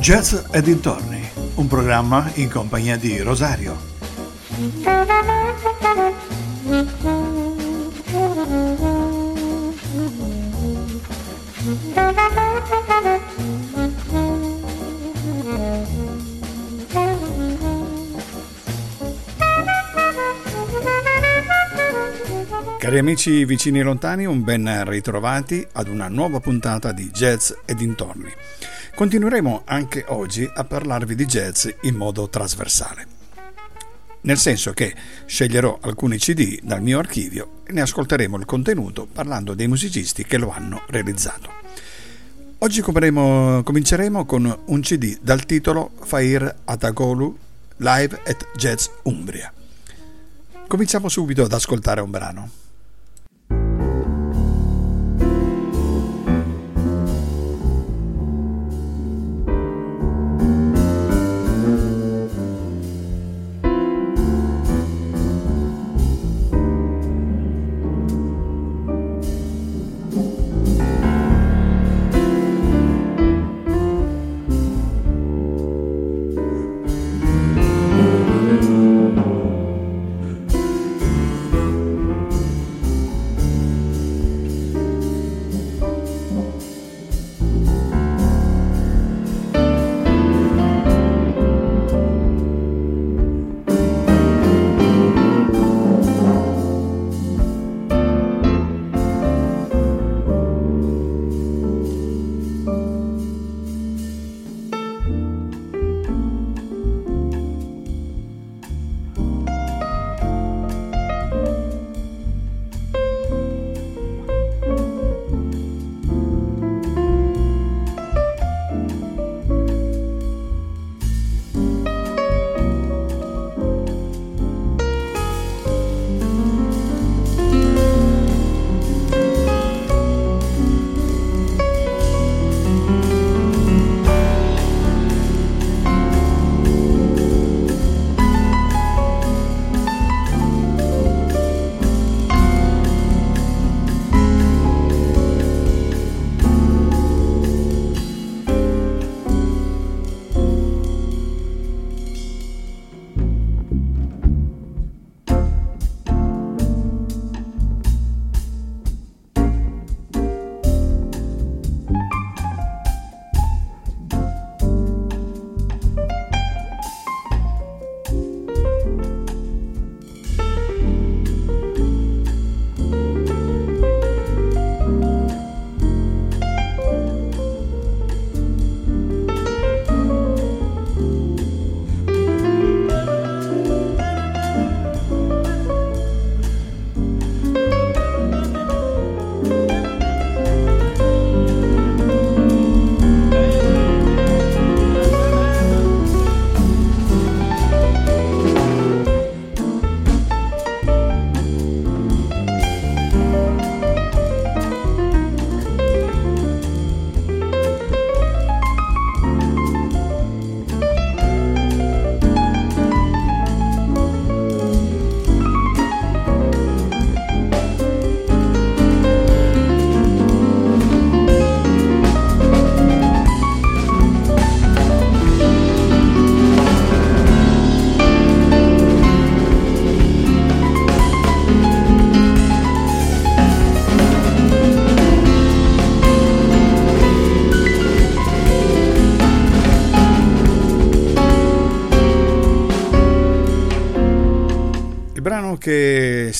Jazz e dintorni, un programma in compagnia di Rosario. Cari amici vicini e lontani, un ben ritrovati ad una nuova puntata di Jazz e dintorni. Continueremo anche oggi a parlarvi di jazz in modo trasversale. Nel senso che sceglierò alcuni CD dal mio archivio e ne ascolteremo il contenuto parlando dei musicisti che lo hanno realizzato. Oggi cominceremo con un CD dal titolo Fair Atagolu Live at Jazz Umbria. Cominciamo subito ad ascoltare un brano.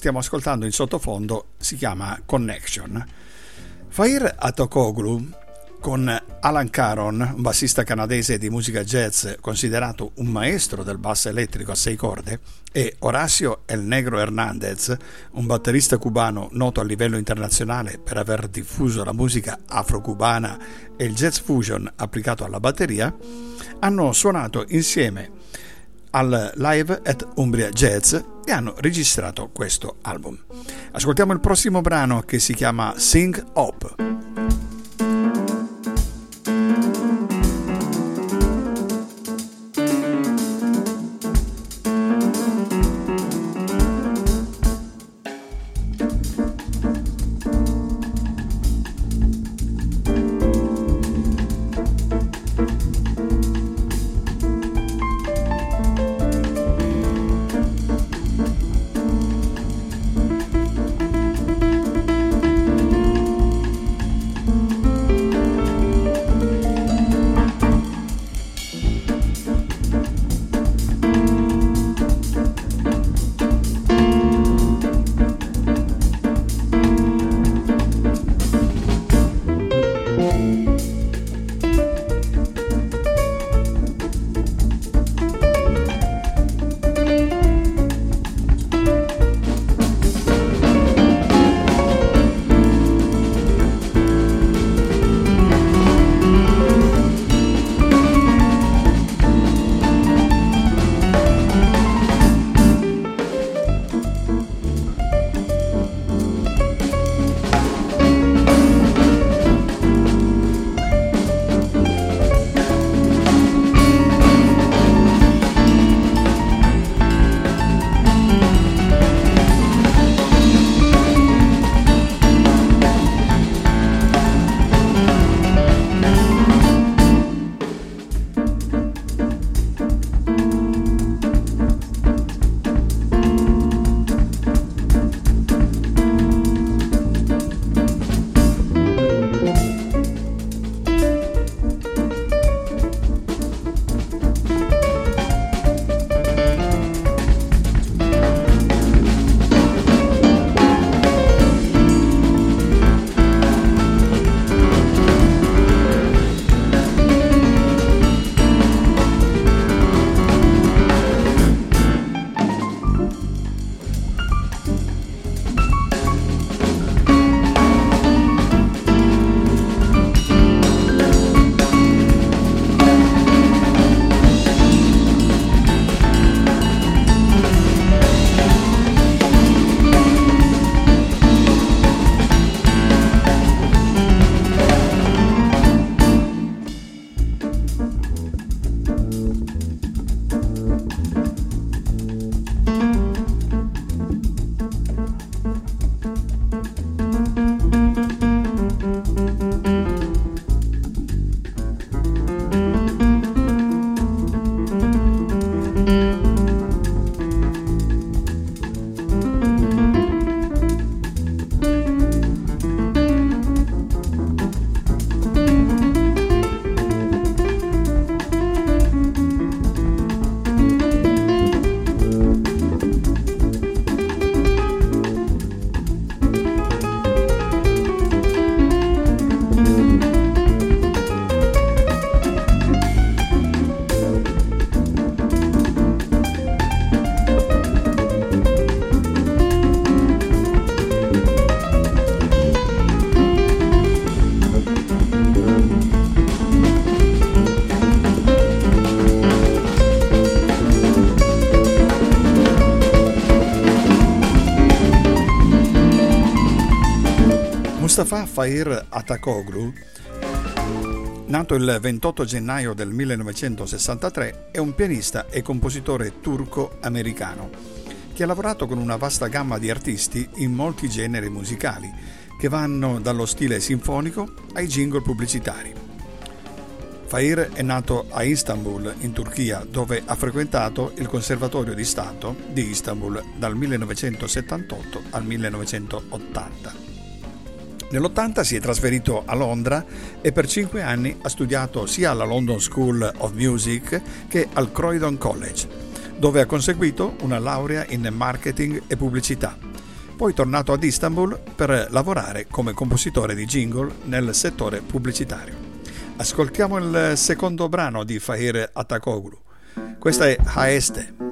Stiamo ascoltando in sottofondo si chiama Connection. Fair Atokoglu con Alan Caron, un bassista canadese di musica jazz considerato un maestro del basso elettrico a sei corde, e Horacio El Negro Hernandez, un batterista cubano noto a livello internazionale per aver diffuso la musica afro-cubana e il jazz fusion applicato alla batteria, hanno suonato insieme al live at Umbria Jazz e hanno registrato questo album. Ascoltiamo il prossimo brano che si chiama Sing Up. Mustafa Fahir Atakoglu, nato il 28 gennaio del 1963, è un pianista e compositore turco-americano che ha lavorato con una vasta gamma di artisti in molti generi musicali, che vanno dallo stile sinfonico ai jingle pubblicitari. Fahir è nato a Istanbul, in Turchia, dove ha frequentato il Conservatorio di Stato di Istanbul dal 1978 al 1980. Nell'80 si è trasferito a Londra e per cinque anni ha studiato sia alla London School of Music che al Croydon College, dove ha conseguito una laurea in marketing e pubblicità. Poi è tornato ad Istanbul per lavorare come compositore di jingle nel settore pubblicitario. Ascoltiamo il secondo brano di Fahir Atakoglu. Questa è Haeste.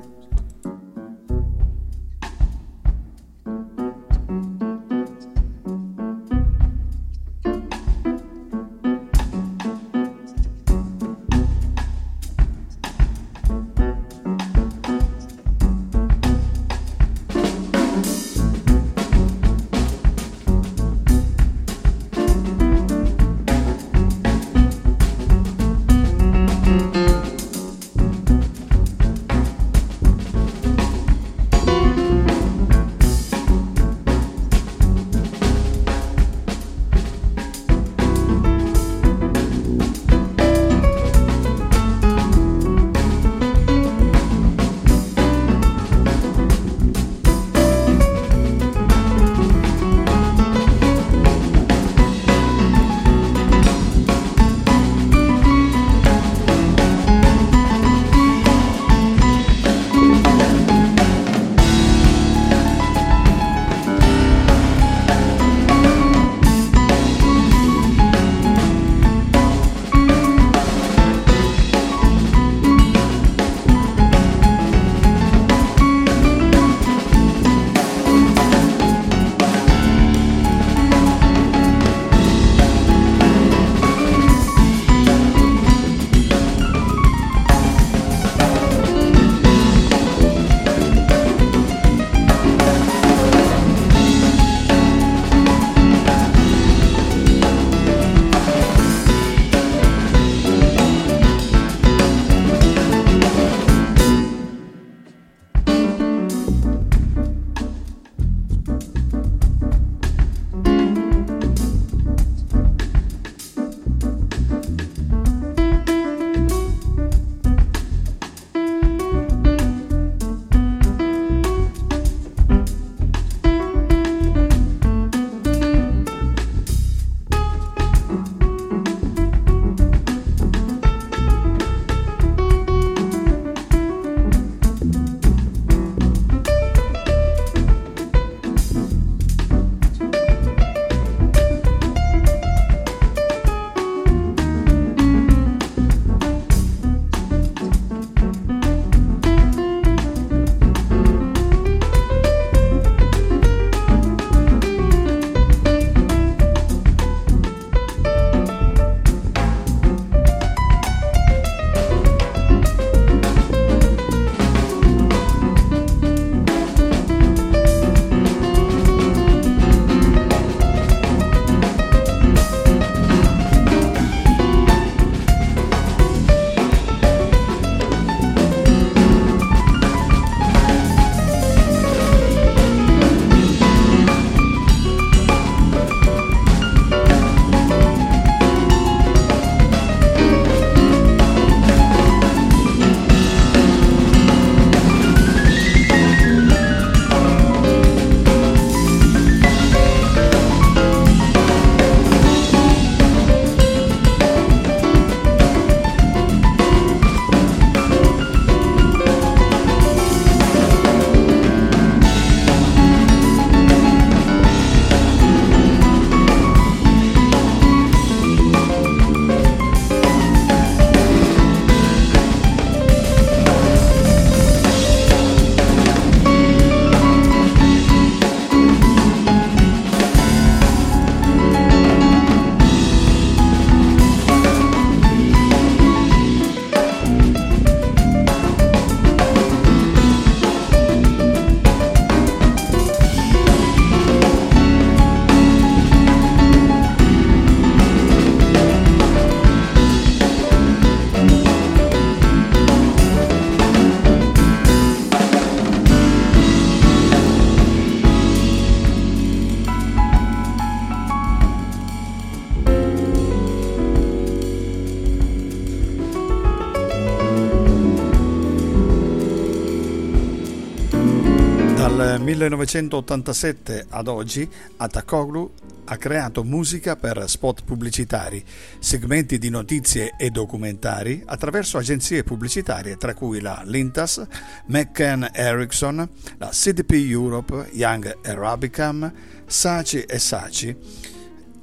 1987 ad oggi Atakoglu ha creato musica per spot pubblicitari, segmenti di notizie e documentari attraverso agenzie pubblicitarie tra cui la Lintas, McCann Erickson, la CDP Europe, Young Arabicam, Saci e Saci.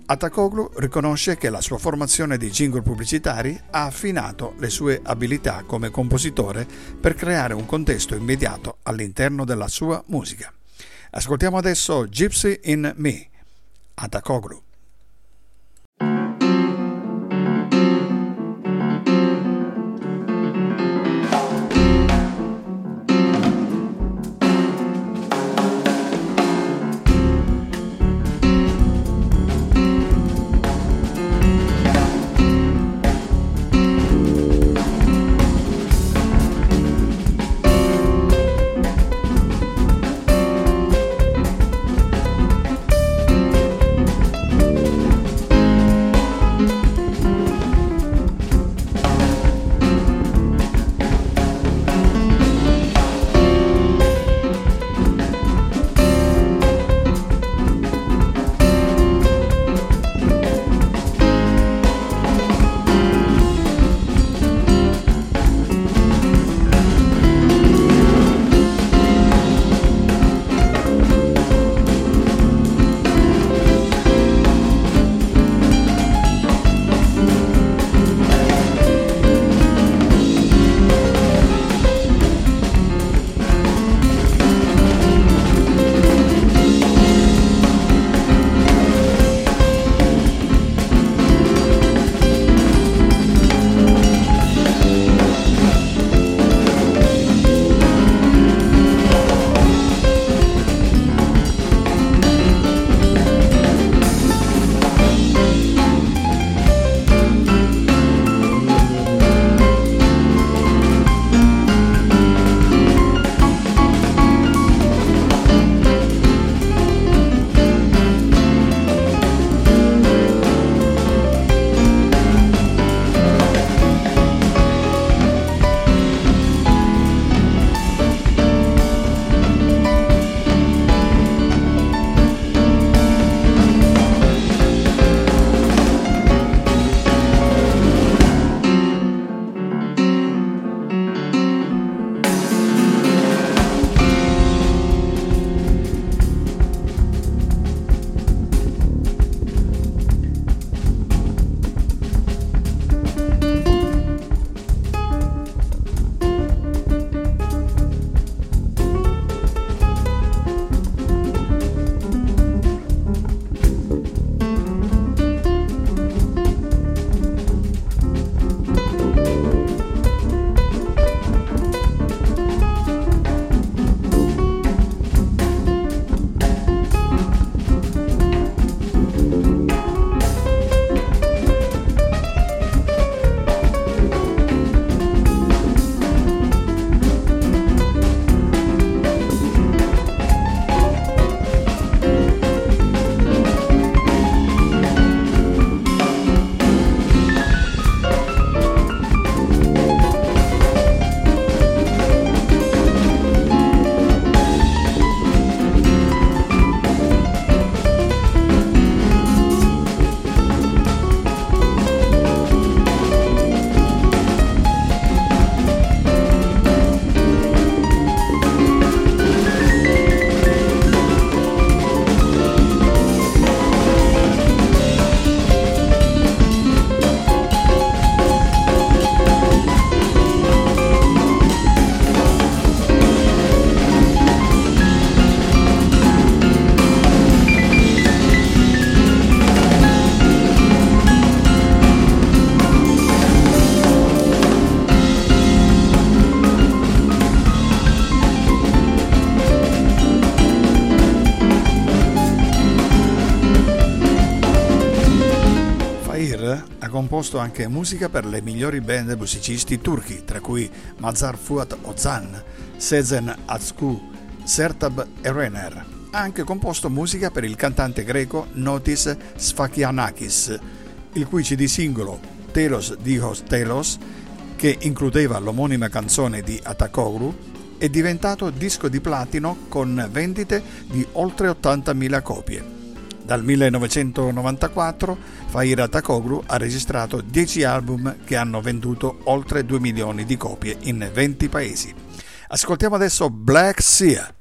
Atakoglu riconosce che la sua formazione di jingle pubblicitari ha affinato le sue abilità come compositore per creare un contesto immediato all'interno della sua musica. Ascoltiamo adesso Gypsy in Me, Atakoglu. Composto anche musica per le migliori band e musicisti turchi, tra cui Mazar Fuat Ozan, Sezen Atsku, Sertab Erener. Ha anche composto musica per il cantante greco Notis Sfakianakis, il cui CD singolo Telos Dios Telos, che includeva l'omonima canzone di Atakoglu, è diventato disco di platino con vendite di oltre 80.000 copie. Dal 1994 Faira Takoglu ha registrato 10 album che hanno venduto oltre 2 milioni di copie in 20 paesi. Ascoltiamo adesso Black Sea.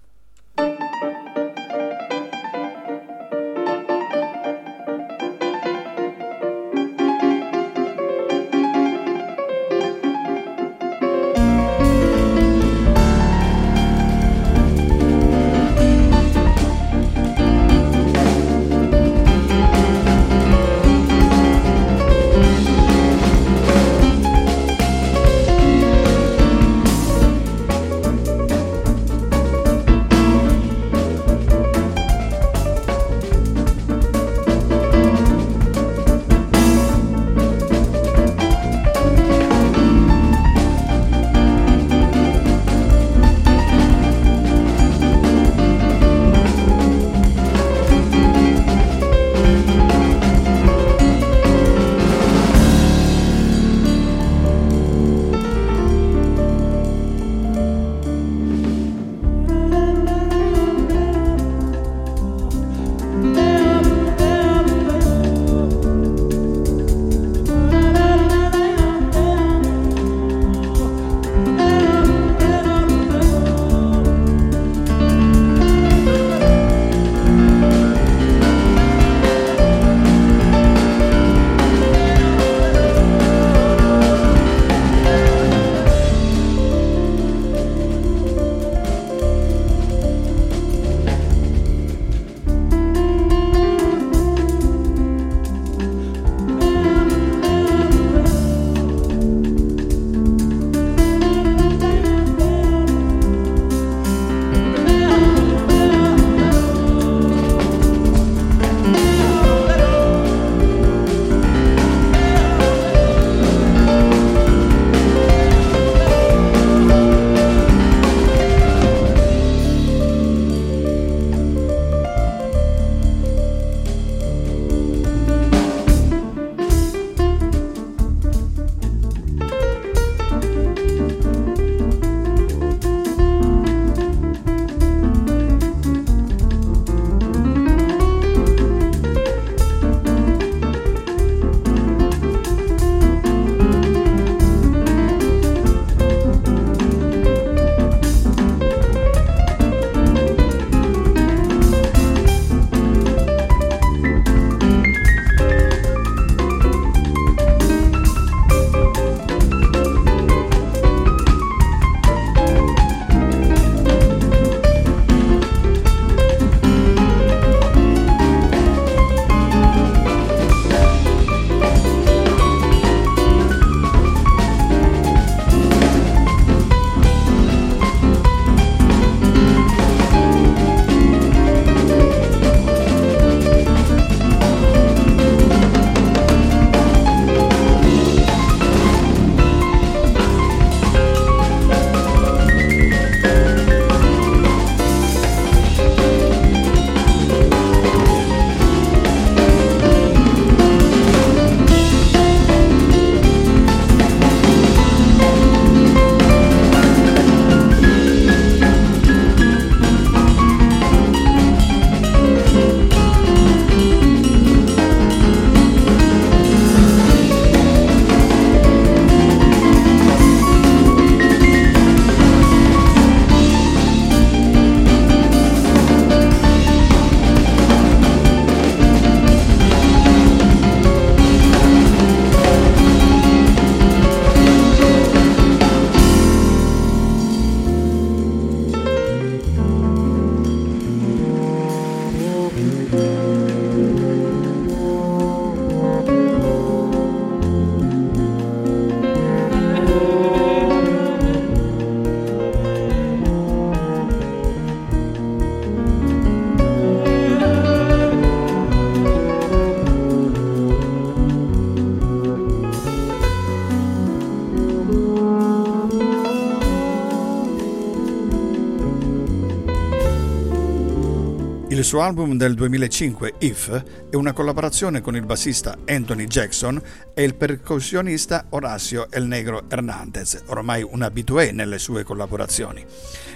Suo album del 2005, If, è una collaborazione con il bassista Anthony Jackson e il percussionista Horacio El Negro Hernandez, ormai un abitué nelle sue collaborazioni.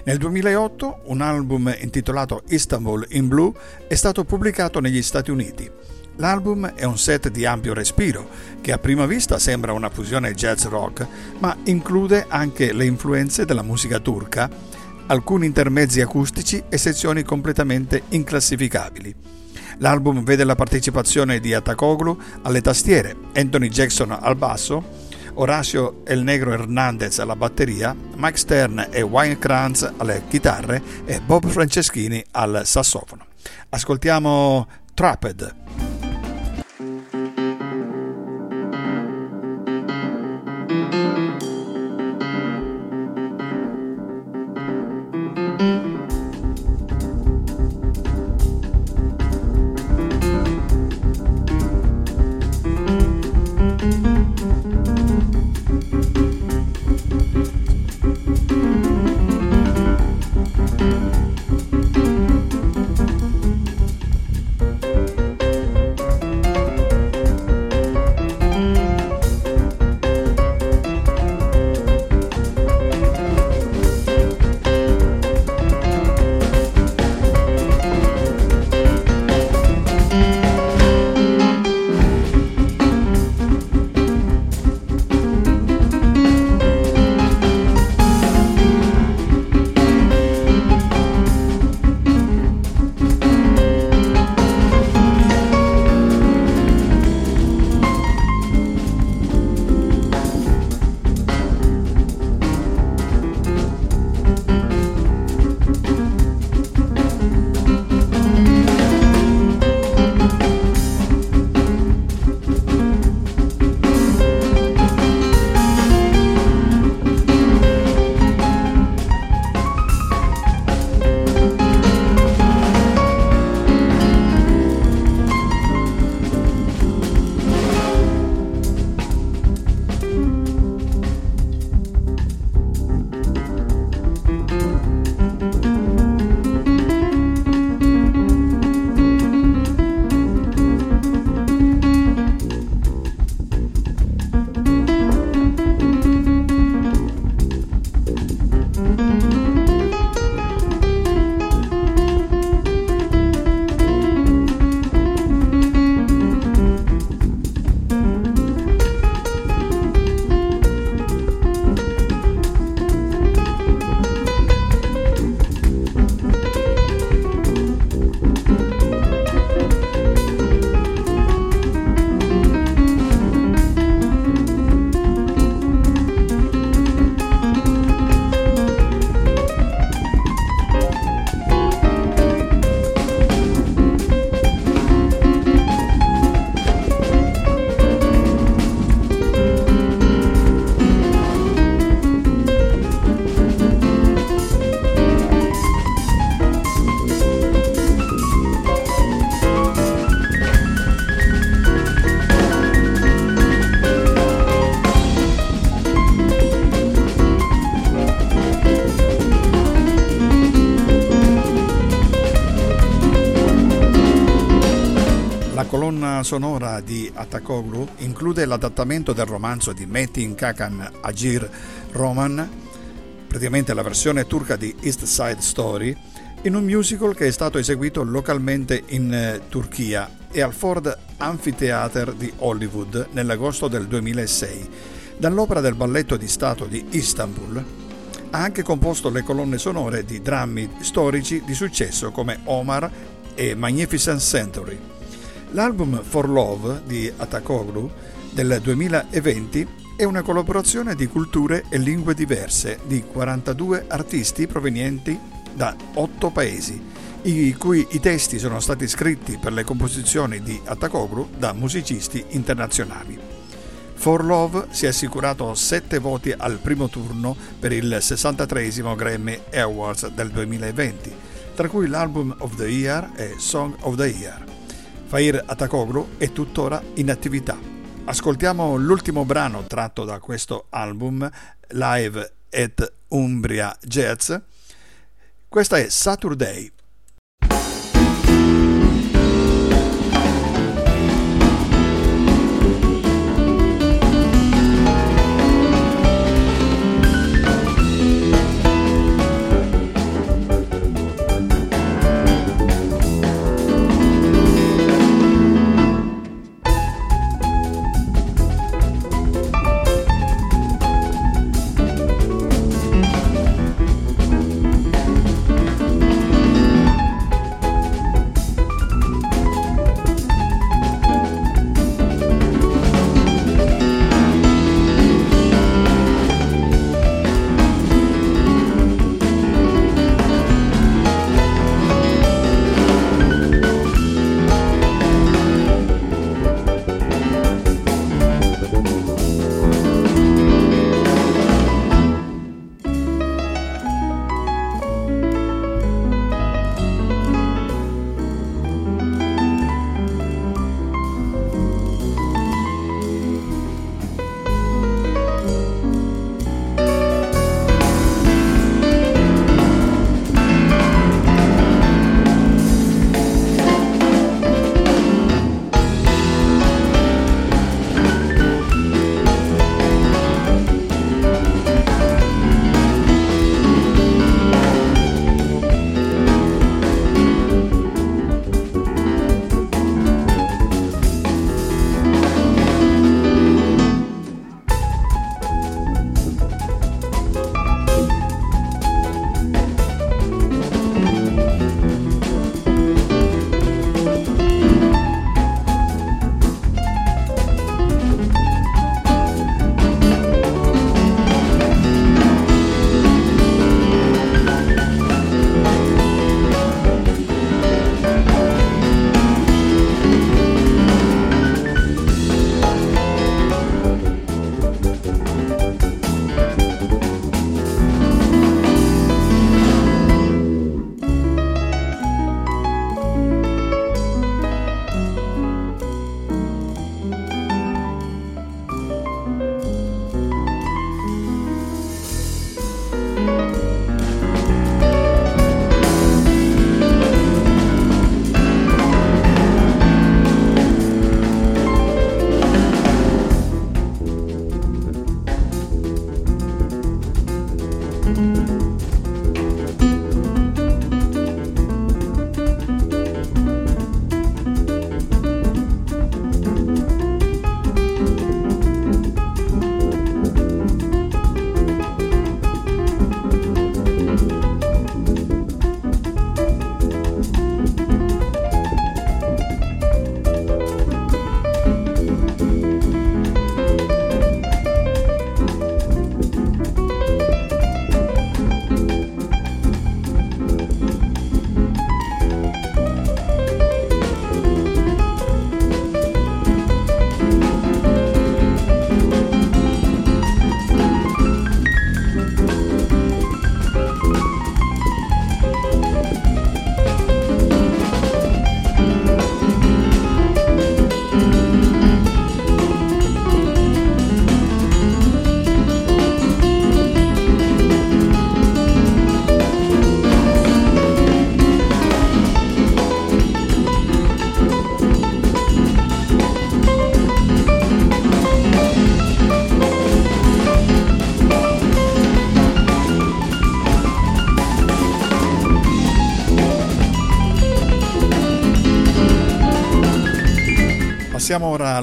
Nel 2008 un album intitolato Istanbul in Blue è stato pubblicato negli Stati Uniti. L'album è un set di ampio respiro, che a prima vista sembra una fusione jazz rock, ma include anche le influenze della musica turca, alcuni intermezzi acustici e sezioni completamente inclassificabili. L'album vede la partecipazione di Atakoglu alle tastiere, Anthony Jackson al basso, Horacio El Negro Hernandez alla batteria, Mike Stern e Wayne Kranz alle chitarre e Bob Franceschini al sassofono. Ascoltiamo Trapped. sonora di Atakoglu include l'adattamento del romanzo di Metin Kakan Agir Roman, praticamente la versione turca di East Side Story, in un musical che è stato eseguito localmente in eh, Turchia e al Ford Amphitheater di Hollywood nell'agosto del 2006. Dall'opera del balletto di Stato di Istanbul ha anche composto le colonne sonore di drammi storici di successo come Omar e Magnificent Century. L'album For Love di Atakoglu del 2020 è una collaborazione di culture e lingue diverse di 42 artisti provenienti da 8 paesi, i cui i testi sono stati scritti per le composizioni di Atakoglu da musicisti internazionali. For Love si è assicurato 7 voti al primo turno per il 63 Grammy Awards del 2020, tra cui l'Album of the Year e Song of the Year. Fair Atakoglu è tuttora in attività. Ascoltiamo l'ultimo brano tratto da questo album, Live at Umbria Jazz. Questa è Saturday.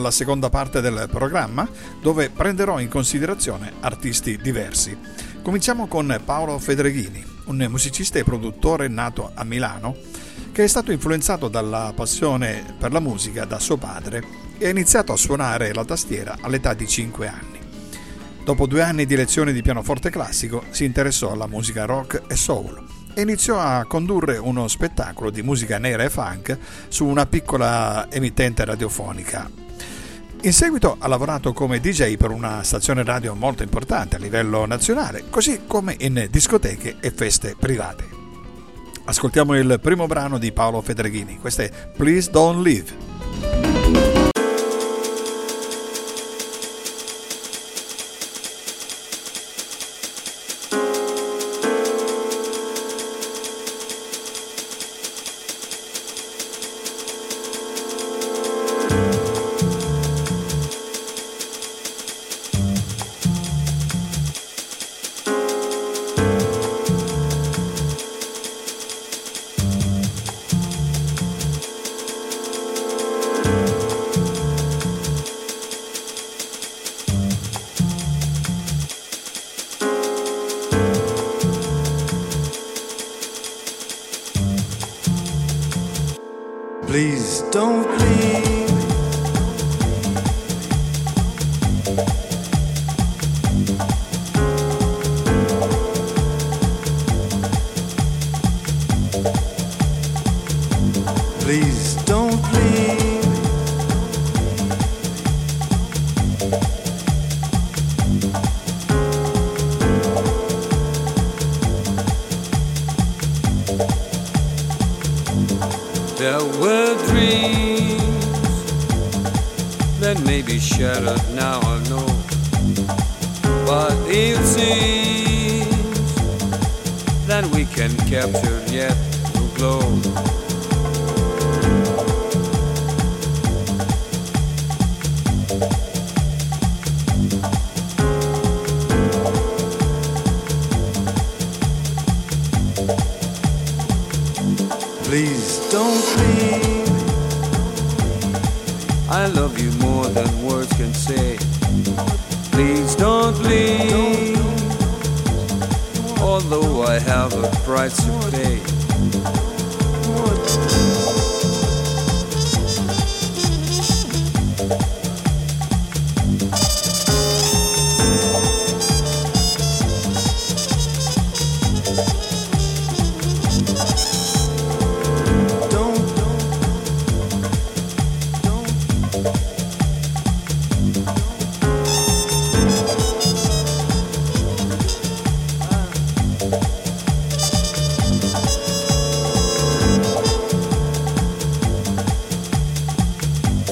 Alla seconda parte del programma dove prenderò in considerazione artisti diversi. Cominciamo con Paolo Fedreghini, un musicista e produttore nato a Milano che è stato influenzato dalla passione per la musica da suo padre e ha iniziato a suonare la tastiera all'età di 5 anni. Dopo due anni di lezioni di pianoforte classico si interessò alla musica rock e soul e iniziò a condurre uno spettacolo di musica nera e funk su una piccola emittente radiofonica. In seguito ha lavorato come DJ per una stazione radio molto importante a livello nazionale, così come in discoteche e feste private. Ascoltiamo il primo brano di Paolo Fedreghini, questo è Please Don't Leave. Please don't be.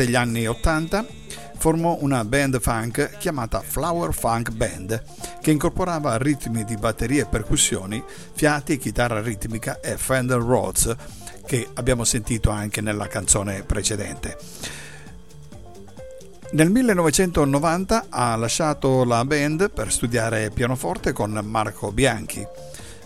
degli anni 80 formò una band funk chiamata Flower Funk Band, che incorporava ritmi di batterie e percussioni, fiati, chitarra ritmica e Fender Rhodes, che abbiamo sentito anche nella canzone precedente. Nel 1990 ha lasciato la band per studiare pianoforte con Marco Bianchi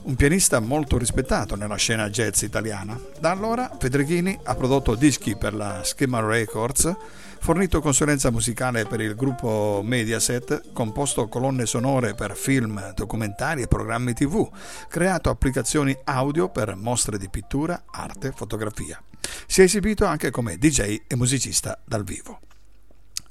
un pianista molto rispettato nella scena jazz italiana. Da allora Federichini ha prodotto dischi per la Schema Records, fornito consulenza musicale per il gruppo Mediaset, composto colonne sonore per film, documentari e programmi tv, creato applicazioni audio per mostre di pittura, arte, fotografia. Si è esibito anche come DJ e musicista dal vivo.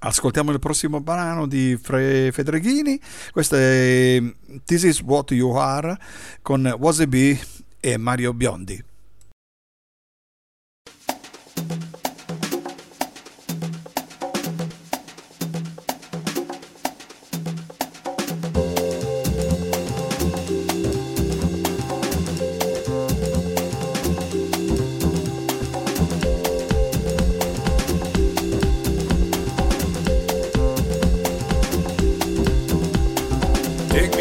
Ascoltiamo il prossimo brano di Fre- Fedreghini, questo è mm, This is What You Are con Wasabi e Mario Biondi.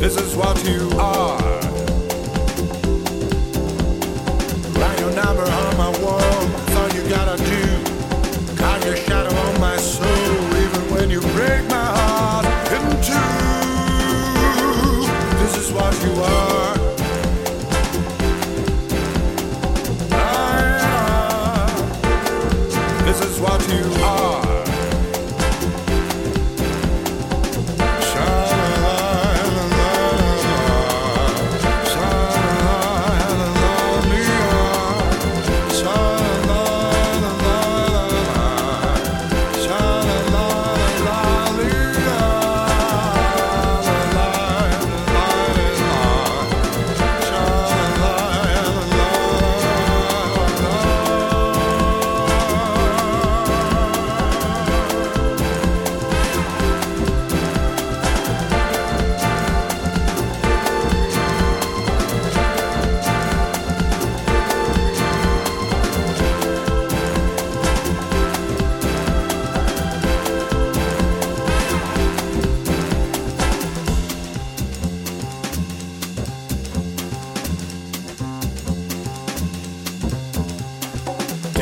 This is what you are. Write your number on my wall. That's all you gotta do. Count your shadow on my soul. Even when you break my heart in two. This is what you are. Ah. This is what you are.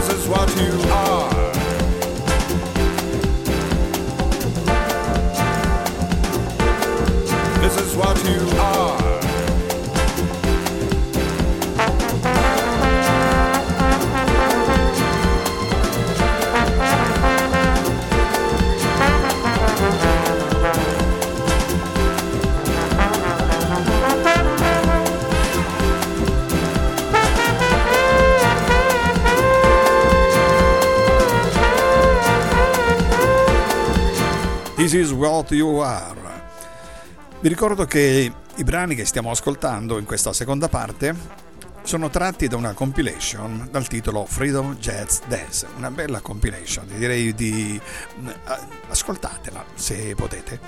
This is what you are. This is what you are. This is what you are. Vi ricordo che i brani che stiamo ascoltando in questa seconda parte sono tratti da una compilation dal titolo Freedom Jazz Dance, una bella compilation, direi di eh, ascoltatela se potete.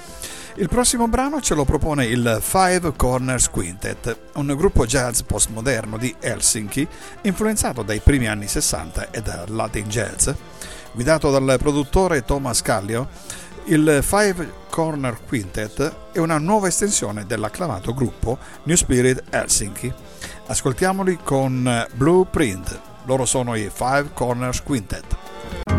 Il prossimo brano ce lo propone il Five Corners Quintet, un gruppo jazz postmoderno di Helsinki influenzato dai primi anni 60 e dal Latin jazz, guidato dal produttore Thomas Callio il Five Corner Quintet è una nuova estensione dell'acclamato gruppo New Spirit Helsinki. Ascoltiamoli con Blueprint. Loro sono i Five Corners Quintet.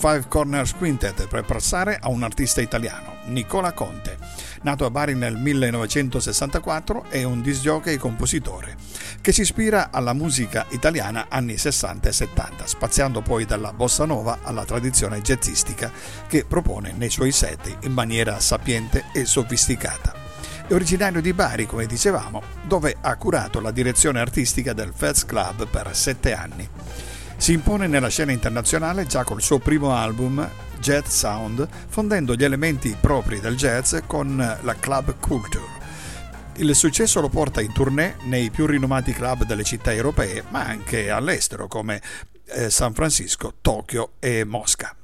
Five Corners Quintet per passare a un artista italiano, Nicola Conte. Nato a Bari nel 1964, è un disc jockey compositore che si ispira alla musica italiana anni 60 e 70, spaziando poi dalla bossa nova alla tradizione jazzistica che propone nei suoi set in maniera sapiente e sofisticata. È originario di Bari, come dicevamo, dove ha curato la direzione artistica del Feds Club per sette anni. Si impone nella scena internazionale già col suo primo album Jazz Sound, fondendo gli elementi propri del jazz con la club culture. Il successo lo porta in tournée nei più rinomati club delle città europee, ma anche all'estero come eh, San Francisco, Tokyo e Mosca.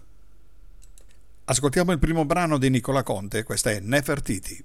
Ascoltiamo il primo brano di Nicola Conte, questa è Nefertiti.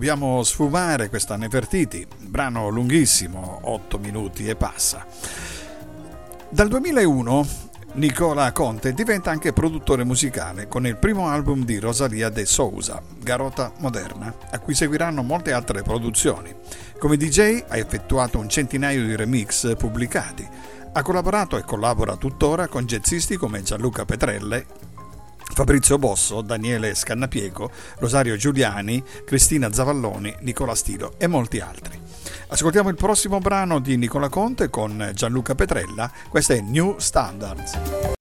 Dobbiamo sfumare questa Nefertiti, brano lunghissimo, 8 minuti e passa. Dal 2001 Nicola Conte diventa anche produttore musicale con il primo album di Rosalia de Sousa, Garota Moderna, a cui seguiranno molte altre produzioni. Come DJ ha effettuato un centinaio di remix pubblicati. Ha collaborato e collabora tuttora con jazzisti come Gianluca Petrelle, Fabrizio Bosso, Daniele Scannapiego, Rosario Giuliani, Cristina Zavalloni, Nicola Stilo e molti altri. Ascoltiamo il prossimo brano di Nicola Conte con Gianluca Petrella, questo è New Standards.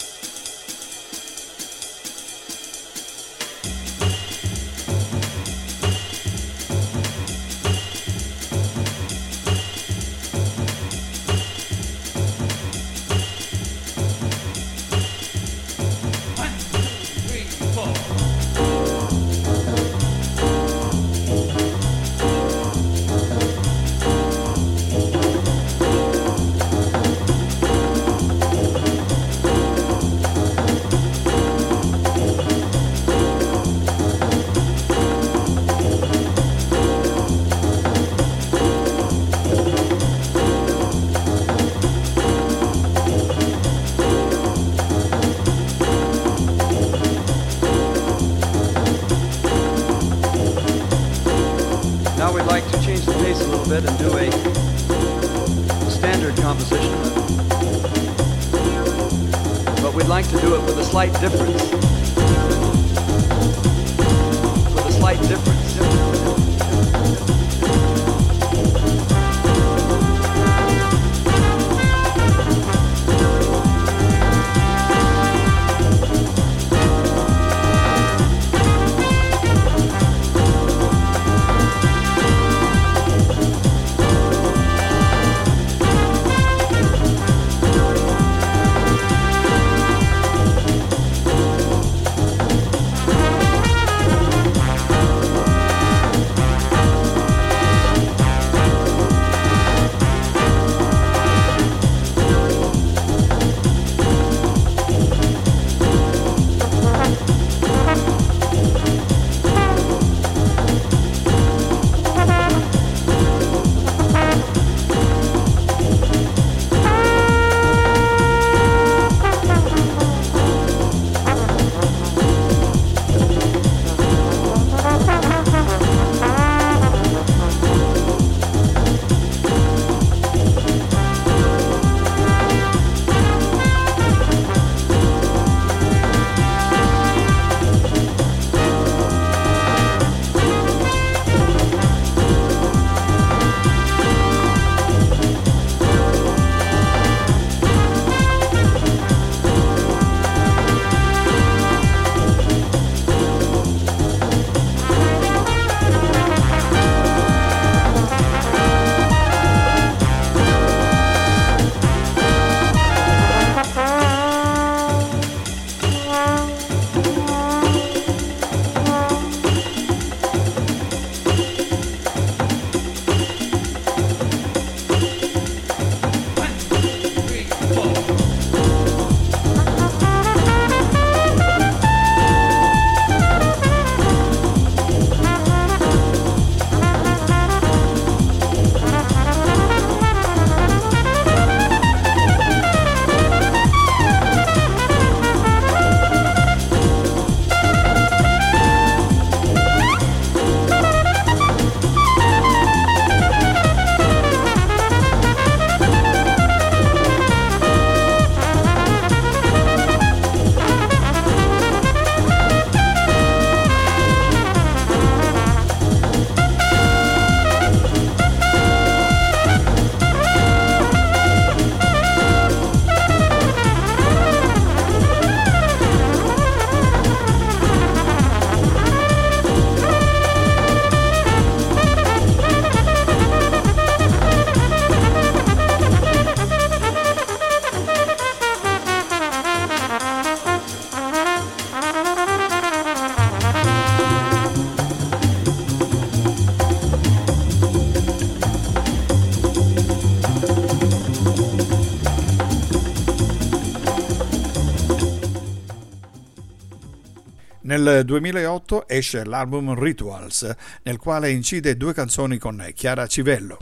Nel 2008 esce l'album Rituals, nel quale incide due canzoni con Chiara Civello.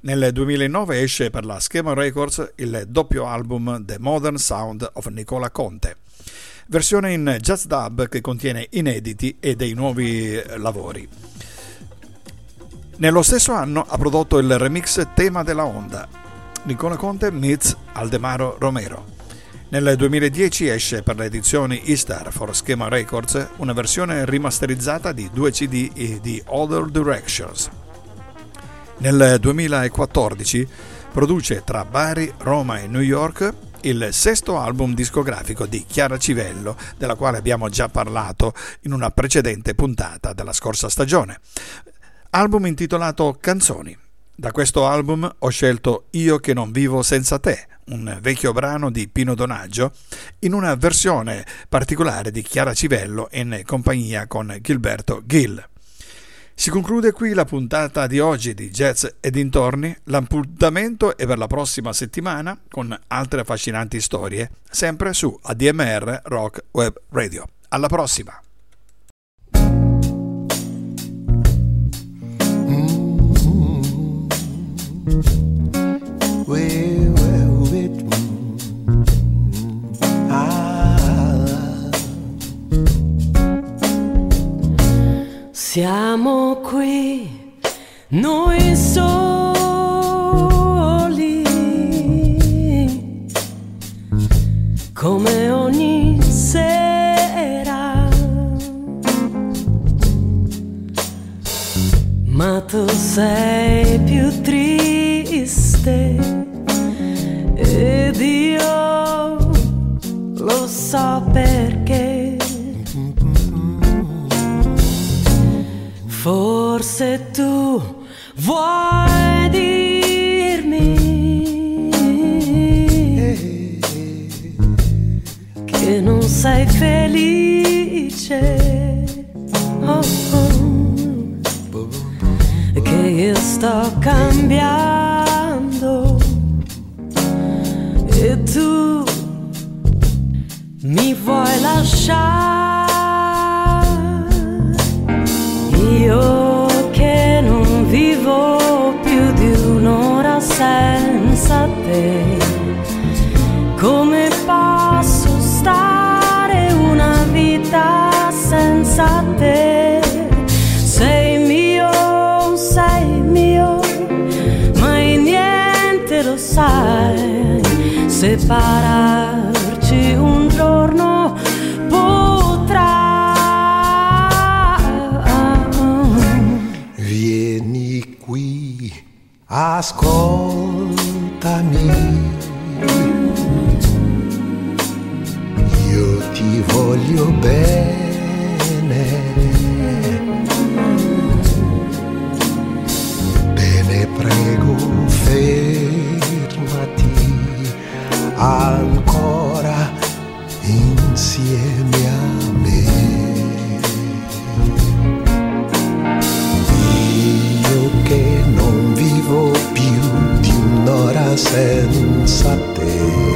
Nel 2009 esce per la Schema Records il doppio album The Modern Sound of Nicola Conte. Versione in jazz dub che contiene inediti e dei nuovi lavori. Nello stesso anno ha prodotto il remix Tema della Onda. Nicola Conte meets Aldemaro Romero. Nel 2010 esce per le edizioni Easter for Schema Records una versione rimasterizzata di due CD di Other Directions. Nel 2014 produce tra Bari, Roma e New York il sesto album discografico di Chiara Civello, della quale abbiamo già parlato in una precedente puntata della scorsa stagione. Album intitolato Canzoni. Da questo album ho scelto Io che non vivo senza te, un vecchio brano di Pino Donaggio, in una versione particolare di Chiara Civello in compagnia con Gilberto Gill. Si conclude qui la puntata di oggi di Jazz e dintorni. L'appuntamento è per la prossima settimana con altre affascinanti storie, sempre su ADMR Rock Web Radio. Alla prossima! Siamo qui, noi soli, come ogni sera. Ma tu sei più triste ed io lo so perché. Forse tu vuoi dirmi che non sei felice, oh, oh, che io sto cambiando e tu mi vuoi lasciare. Io che non vivo più di un'ora senza te, come posso stare una vita senza te? Sei mio, sei mio, mai niente lo sai, separarci un giorno potrà. Vieni qui, ascoltami. Io ti voglio bene. Ancora insieme a me. Io che non vivo più di un'ora senza te,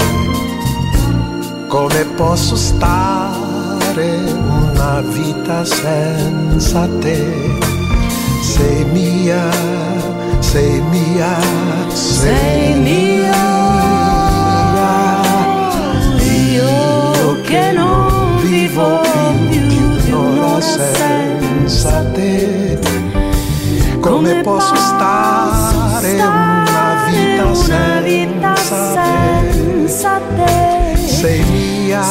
come posso stare una vita senza te? Sei mia, sei mia, Sei mio, io che non vivo più di un'ora senza te. Come posso stare una vita senza te? Sei mia,